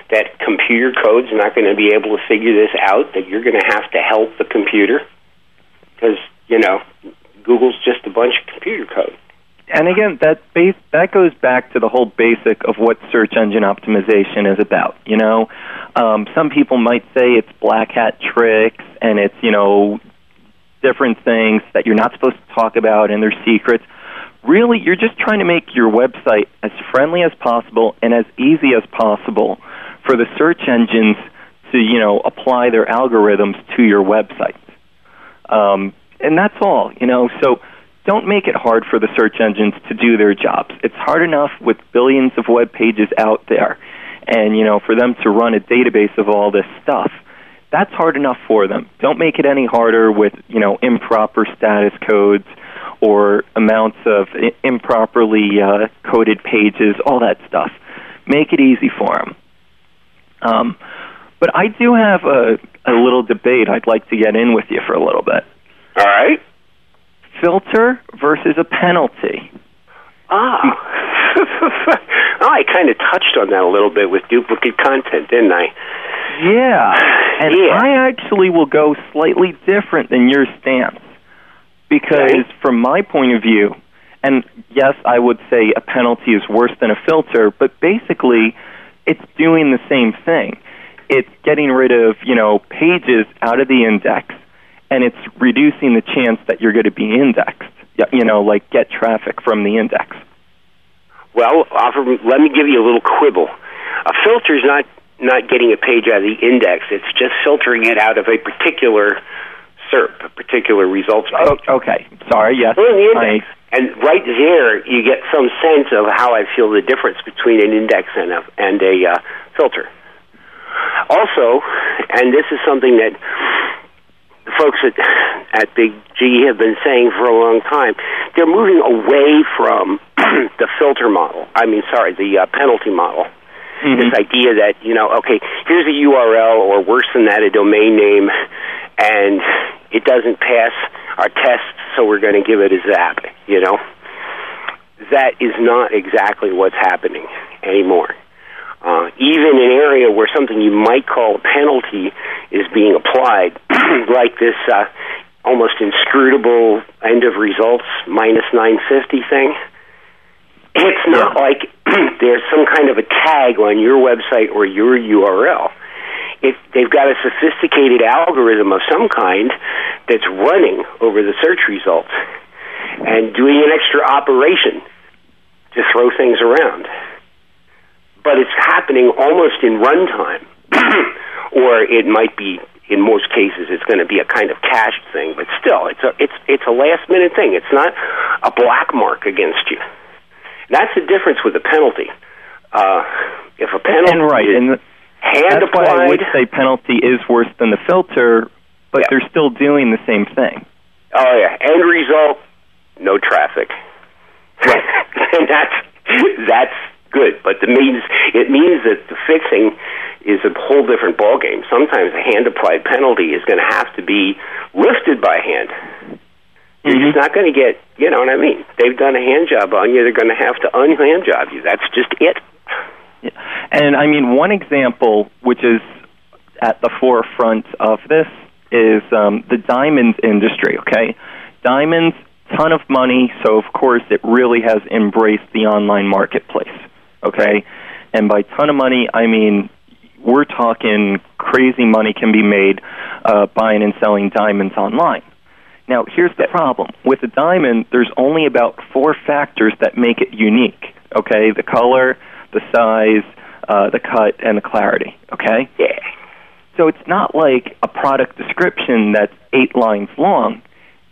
that computer code's not going to be able to figure this out. That you're going to have to help the computer because you know Google's just a bunch of computer code and again, that base that goes back to the whole basic of what search engine optimization is about. You know, um, some people might say it's black hat tricks and it's you know different things that you're not supposed to talk about and they're secrets. Really, you're just trying to make your website as friendly as possible and as easy as possible for the search engines to you know apply their algorithms to your website. Um, and that's all. You know, so don't make it hard for the search engines to do their jobs. It's hard enough with billions of web pages out there, and you know for them to run a database of all this stuff. That's hard enough for them. Don't make it any harder with you know improper status codes or amounts of improperly uh, coded pages, all that stuff. Make it easy for them. Um, but I do have a, a little debate I'd like to get in with you for a little bit. All right filter versus a penalty. Ah. oh, I kind of touched on that a little bit with duplicate content, didn't I? Yeah. And yeah. I actually will go slightly different than your stance. Because from my point of view, and yes, I would say a penalty is worse than a filter, but basically it's doing the same thing. It's getting rid of, you know, pages out of the index and it's reducing the chance that you're going to be indexed. You know, like get traffic from the index. Well, offer, let me give you a little quibble. A filter is not not getting a page out of the index; it's just filtering it out of a particular SERP, a particular results page. Oh, okay, sorry. Yes, I, and right there, you get some sense of how I feel the difference between an index and a and a uh, filter. Also, and this is something that the folks at at Big G have been saying for a long time. They're moving away from the filter model. I mean, sorry, the uh, penalty model. Mm-hmm. This idea that you know, okay, here's a URL, or worse than that, a domain name, and it doesn't pass our tests, so we're going to give it a zap. You know, that is not exactly what's happening anymore uh, even an area where something you might call a penalty is being applied, like this uh, almost inscrutable end of results minus 950 thing. It's not like there's some kind of a tag on your website or your URL. If they've got a sophisticated algorithm of some kind that's running over the search results and doing an extra operation to throw things around but it's happening almost in runtime, or it might be. In most cases, it's going to be a kind of cached thing, but still, it's a it's it's a last minute thing. It's not a black mark against you. That's the difference with a penalty. Uh, if a penalty and right, is and hand that's applied, why I would say penalty is worse than the filter, but Yeah. they're still doing the same thing. Oh yeah, end result, no traffic. and that's that's good, but it means it means that the fixing is a whole different ballgame. Sometimes a hand applied penalty is going to have to be lifted by hand. You're Mm-hmm. just not going to get, you know what I mean? They've done a hand job on you. They're going to have to unhand job you. That's just it. And I mean, one example which is at the forefront of this is um, the diamonds industry. Okay, diamonds, ton of money, so of course it really has embraced the online marketplace. Okay, and by ton of money, I mean we're talking crazy money can be made uh, buying and selling diamonds online. Now, here's the problem. With a diamond, there's only about four factors that make it unique. Okay, the color, the size, uh, the cut, and the clarity. Okay. Yeah. So it's not like a product description that's eight lines long.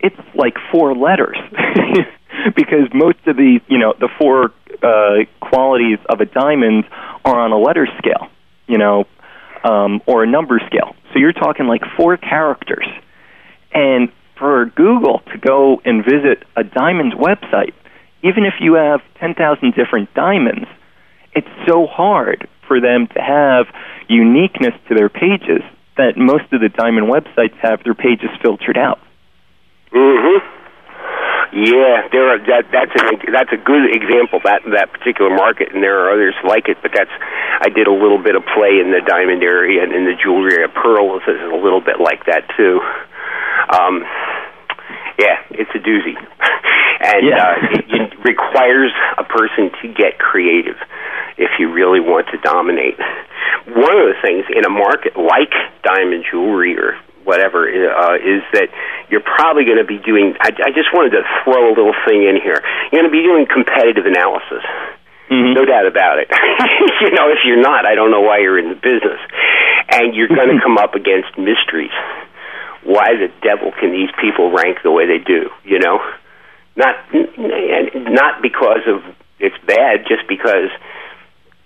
It's like four letters. because most of the, you know, the four uh, qualities of a diamond are on a letter scale, you know, um, or a number scale. So you're talking like four characters. And for Google to go and visit a diamond website, even if you have 10,000 different diamonds, it's so hard for them to have uniqueness to their pages that most of the diamond websites have their pages filtered out. Mhm. Yeah, there are that that's a that's a good example that that particular market, and there are others like it. But that's I did a little bit of play in the diamond area and in the jewelry area. Pearl is a little bit like that too. Um, yeah, it's a doozy, and Yeah. uh, it, it requires a person to get creative if you really want to dominate. One of the things in a market like diamond jewelry or whatever uh, is that you're probably going to be doing. I, I just wanted to throw a little thing in here. You're going to be doing competitive analysis. No doubt about it. you know, if you're not, I don't know why you're in the business. And you're going to come up against mysteries. Why the devil can these people rank the way they do? You know, not and not because of it's bad, just because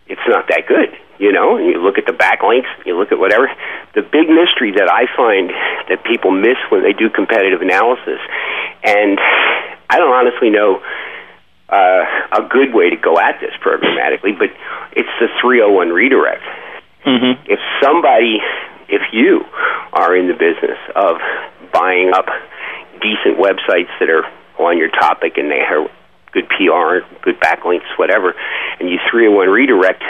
it's not that good. You know, and you look at the backlinks, you look at whatever. The big mystery that I find that people miss when they do competitive analysis, and I don't honestly know uh, a good way to go at this programmatically, but it's the 301 redirect. Mm-hmm. If somebody, if you are in the business of buying up decent websites that are on your topic and they have good PR, good backlinks, whatever, and you 301 redirect,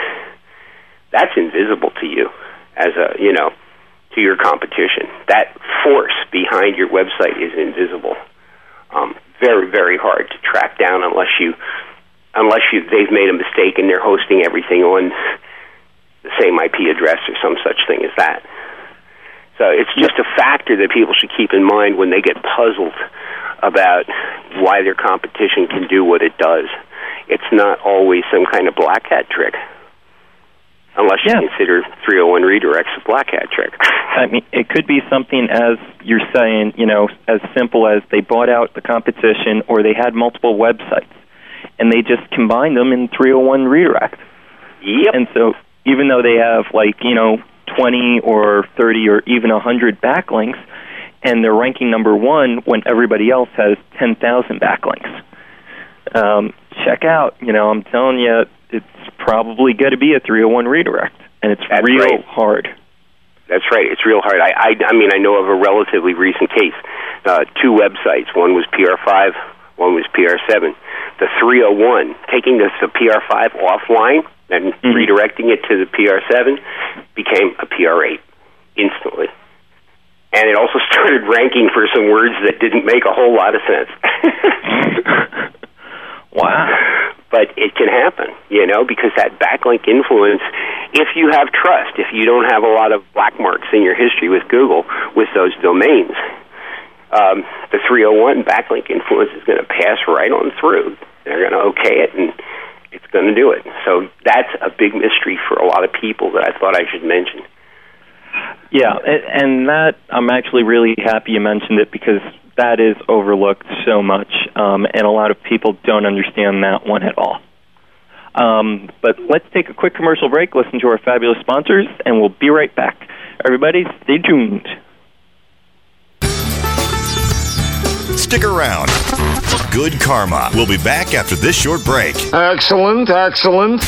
that's invisible to you as a, you know, to your competition. That force behind your website is invisible. Um, very, very hard to track down unless you, unless you, they've made a mistake and they're hosting everything on the same IP address or some such thing as that. So it's just a factor that people should keep in mind when they get puzzled about why their competition can do what it does. It's not always some kind of black hat trick. Unless you consider 301 redirects a black hat trick. I mean, it could be something as you're saying, you know, as simple as they bought out the competition or they had multiple websites and they just combined them in 301 redirect. Yep. And so even though they have like, you know, 20 or 30 or even 100 backlinks and they're ranking number 1 when everybody else has 10,000 backlinks. Um, check out, you know, I'm telling you it's probably going to be a 301 redirect and it's That's real right. hard. That's right. It's real hard. I, I, I mean, I know of a relatively recent case. Uh, two websites. One was PR5. One was PR7. The 301, taking the, the PR5 offline and redirecting it to the PR7, became a PR8 instantly. And it also started ranking for some words that didn't make a whole lot of sense. wow. But it can happen, you know, because that backlink influence, if you have trust, if you don't have a lot of black marks in your history with Google with those domains, um, the 301 backlink influence is going to pass right on through. They're going to okay it, and it's going to do it. So that's a big mystery for a lot of people that I thought I should mention. Yeah, and that I'm actually really happy you mentioned it because that is overlooked so much, um, and a lot of people don't understand that one at all. Um, but let's take a quick commercial break, listen to our fabulous sponsors, and we'll be right back. Everybody, stay tuned. Stick around. Good Karma. We'll be back after this short break. Excellent, excellent.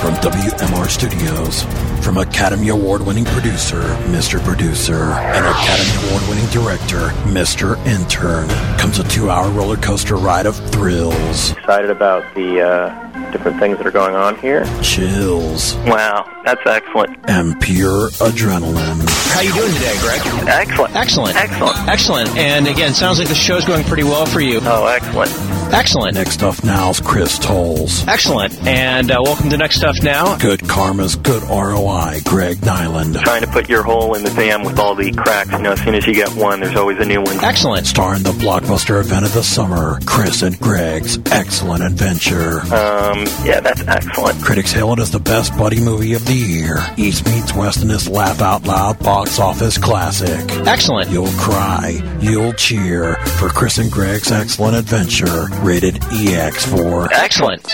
From WMR Studios, from Academy Award winning producer, Mr. Producer, and Academy Award winning director, Mr. Intern, comes a two hour roller coaster ride of thrills, Excited about the uh, different things that are going on here. chills, Wow, that's excellent. and pure adrenaline. How you doing today, Greg? Excellent. Excellent. Excellent. Excellent. And again, sounds like the show's going pretty well for you. Oh, excellent. Excellent. Next Stuff Now's Chris Tolles. Excellent. And uh, welcome to Next Stuff Now. Good Karma's Good ROI, Greg Niland. Trying to put your hole in the dam with all the cracks. You know, as soon as you get one, there's always a new one. Excellent. Starring the blockbuster event of the summer, Chris and Greg's Excellent Adventure. Um, yeah, that's excellent. Critics hail it as the best buddy movie of the year. East meets West in this laugh out loud box office classic. Excellent. You'll cry, you'll cheer for Chris and Greg's Excellent Adventure, rated EX4. Excellent.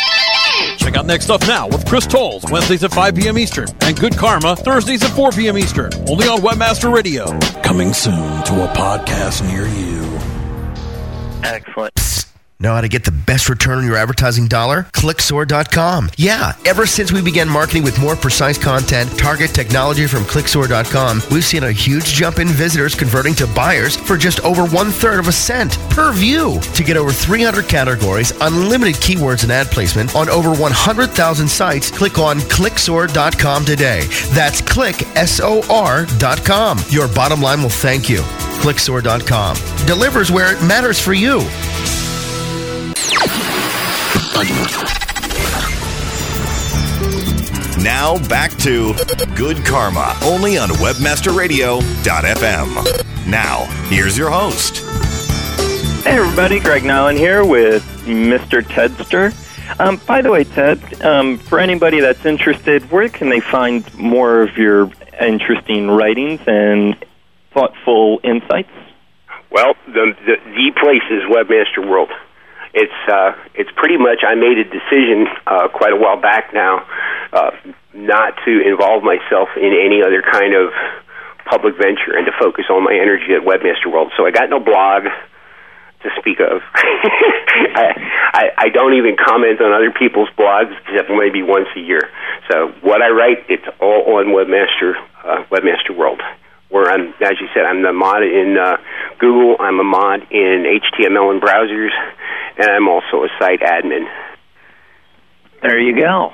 Check out Next Up Now with Chris Tolles, Wednesdays at 5 p.m. Eastern, and Good Karma, Thursdays at 4 p.m. Eastern, only on Webmaster Radio. Coming soon to a podcast near you. Excellent. Know how to get the best return on your advertising dollar? Clicksor.com. Yeah, ever since we began marketing with more precise content, target technology from Clicksor.com, we've seen a huge jump in visitors converting to buyers for just over one third of a cent per view. To get over 300 categories, unlimited keywords and ad placement on over 100,000 sites, click on Clicksor.com today. That's clicksor.com. Your bottom line will thank you. Clicksor.com delivers where it matters for you. Now back to Good Karma, only on WebmasterRadio.fm. Now, here's your host. Hey, everybody, Greg Niland here with Mr. Tedster. Um, by the way, Ted, um, for anybody that's interested, where can they find more of your interesting writings and thoughtful insights? Well, the the, the place is Webmaster World. It's uh, it's pretty much. I made a decision uh, quite a while back now uh, not to involve myself in any other kind of public venture and to focus all my energy at Webmaster World. So I got no blog to speak of. I, I I don't even comment on other people's blogs except maybe once a year. So what I write, it's all on Webmaster uh, Webmaster World where I'm, as you said, I'm the mod in uh, Google. I'm a mod in HTML and browsers, and I'm also a site admin. There you go.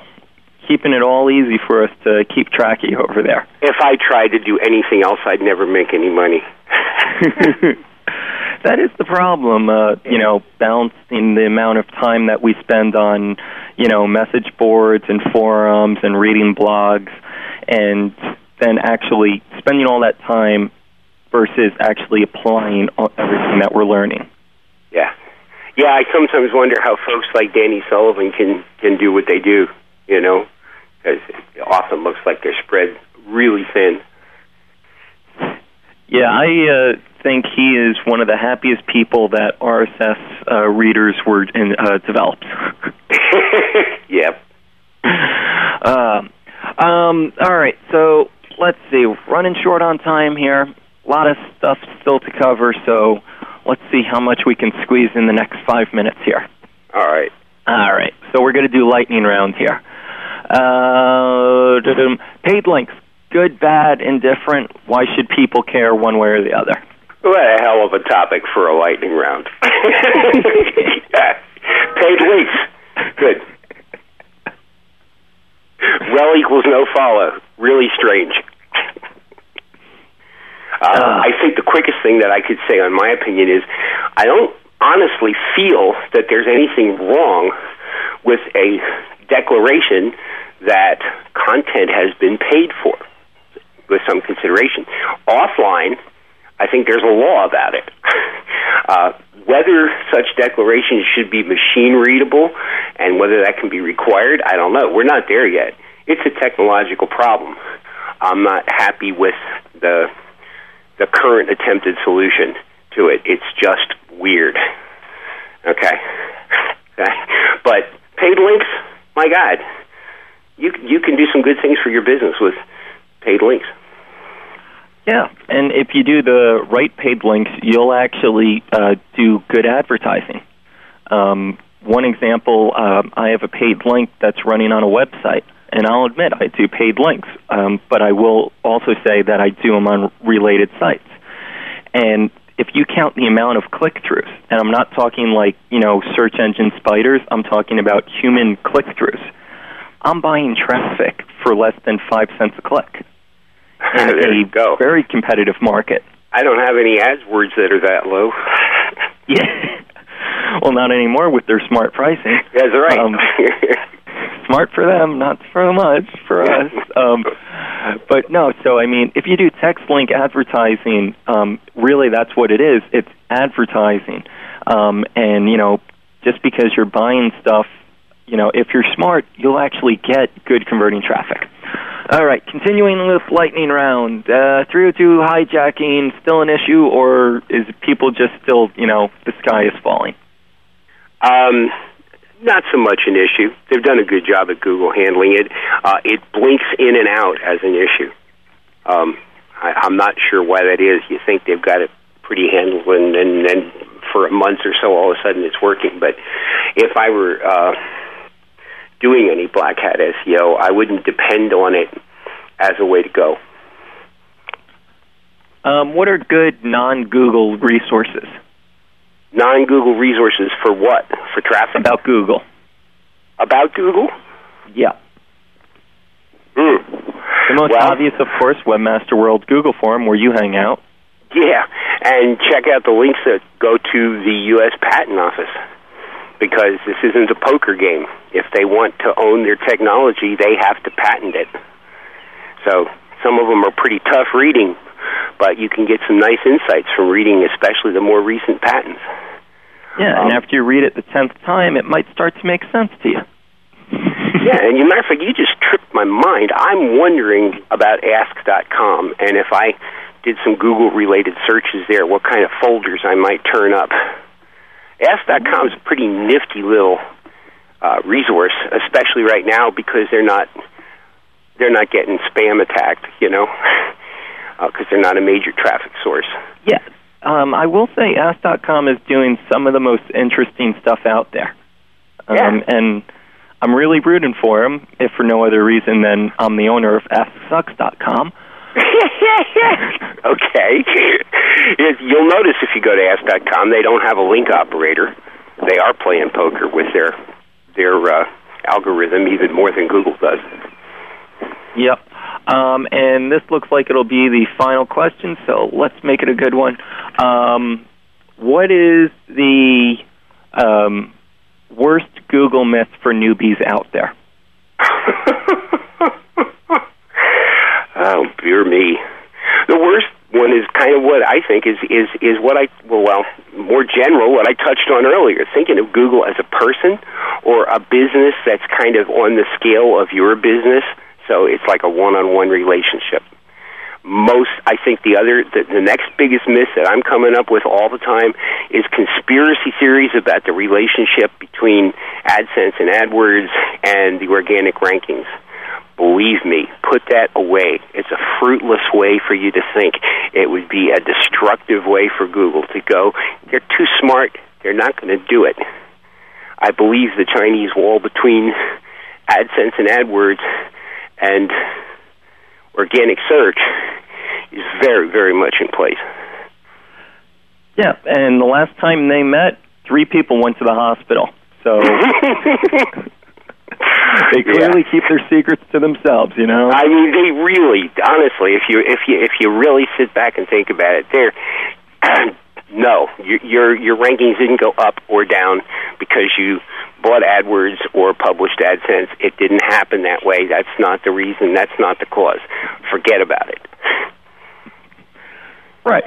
Keeping it all easy for us to keep track of you over there. If I tried to do anything else, I'd never make any money. that is the problem, uh, you know, balancing the amount of time that we spend on, you know, message boards and forums and reading blogs and then actually spending all that time versus actually applying everything that we're learning. Yeah, yeah. I sometimes wonder how folks like Danny Sullivan can can do what they do. You know, because it often looks like they're spread really thin. Yeah, I uh, think he is one of the happiest people that RSS uh, readers were in, uh, developed. yep. Um, um, all right, so let's see, running short on time here. A lot of stuff still to cover, so let's see how much we can squeeze in the next five minutes here. All right. All right. So we're going to do lightning round here. Uh, paid links. Good, bad, indifferent. Why should people care one way or the other? What a hell of a topic for a lightning round. Paid links. Good. Rel equals no follow. Really strange. Uh, uh, I think the quickest thing that I could say, on my opinion, is I don't honestly feel that there's anything wrong with a declaration that content has been paid for with some consideration. Offline, I think there's a law about it. Uh, whether such declarations should be machine readable and whether that can be required, I don't know. We're not there yet. It's a technological problem. I'm not happy with the the current attempted solution to it. It's just weird. Okay, but paid links, my God, you you can do some good things for your business with paid links. Yeah, and if you do the right paid links, you'll actually uh, do good advertising. Um, one example, um, I have a paid link that's running on a website and I'll admit I do paid links, um, but I will also say that I do them on related sites. And if you count the amount of click throughs, and I'm not talking like, you know, search engine spiders, I'm talking about human click throughs. I'm buying traffic for less than five cents a click in there you a go. very competitive market. I don't have any AdWords that are that low. yeah. well, not anymore with their smart pricing. That's right. Um, smart for them, not so much for us. Um, but no, so I mean, if you do text link advertising, um, really that's what it is. It's advertising, um, and you know, just because you're buying stuff, you know, if you're smart, you'll actually get good converting traffic. All right, continuing with lightning round. Uh, 302 hijacking still an issue, or is people just still, you know, the sky is falling? Um, not so much an issue. They've done a good job at Google handling it. Uh, it blinks in and out as an issue. Um, I, I'm not sure why that is. You think they've got it pretty handled, and, and, and for a month or so, all of a sudden it's working. But if I were uh, doing any black hat SEO, I wouldn't depend on it as a way to go. Um, what are good non-Google resources? Non-Google resources for what? For traffic? About Google. About Google? Yeah. Mm. The most Well- obvious, of course, Webmaster World Google Forum, where you hang out. Yeah, and check out the links that go to the U.S. Patent Office because this isn't a poker game. If they want to own their technology, they have to patent it. So some of them are pretty tough reading, but you can get some nice insights from reading, especially the more recent patents. Yeah, Um, and after you read it the tenth time, it might start to make sense to you. yeah, and you matter of fact, you just tripped my mind. I'm wondering about Ask.com, and if I did some Google-related searches there, what kind of folders I might turn up. Ask.com is a pretty nifty little uh, resource, especially right now because they're not they're not getting spam attacked, you know, because they're not a major traffic source. Yeah, um, I will say Ask.com is doing some of the most interesting stuff out there. Um, And I'm really rooting for them, if for no other reason than I'm the owner of AskSucks.com. okay. You'll notice if you go to ask.com, they don't have a link operator. They are playing poker with their their uh, algorithm even more than Google does. Yep. Um, and this looks like it'll be the final question, so let's make it a good one. Um, what is the um, worst Google myth for newbies out there? Oh, dear me. The worst one is kind of what I think is is is what I well, well more general what I touched on earlier. Thinking of Google as a person or a business that's kind of on the scale of your business. So it's like a one-on-one relationship. Most, I think, the other, the, the next biggest myth that I'm coming up with all the time is conspiracy theories about the relationship between AdSense and AdWords and the organic rankings. Believe me, put that away. It's a fruitless way for you to think. It would be a destructive way for Google to go. They're too smart. They're not going to do it. I believe the Chinese wall between AdSense and AdWords and organic search is very, very much in place. Yeah, and the last time they met, three people went to the hospital. So they clearly keep their secrets to themselves, you know. I mean, they really, honestly, if you if you if you really sit back and think about it, they're no, your your your rankings didn't go up or down because you bought AdWords or published AdSense. It didn't happen that way. That's not the reason. That's not the cause. Forget about it. Right.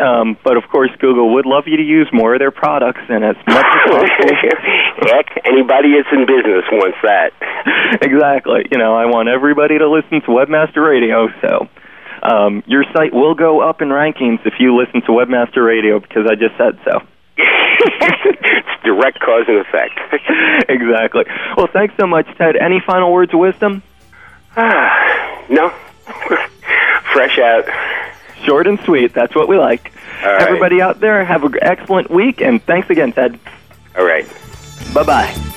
Um, but of course, Google would love you to use more of their products, and as much as possible. Heck, anybody that's in business wants that. exactly. You know, I want everybody to listen to Webmaster Radio, so um, your site will go up in rankings if you listen to Webmaster Radio because I just said so. it's direct cause and effect. exactly. Well, thanks so much, Ted. Any final words of wisdom? Ah, no. Fresh out. Short and sweet. That's what we like. Right. Everybody out there, have an excellent week, and thanks again, Ted. All right. Bye bye.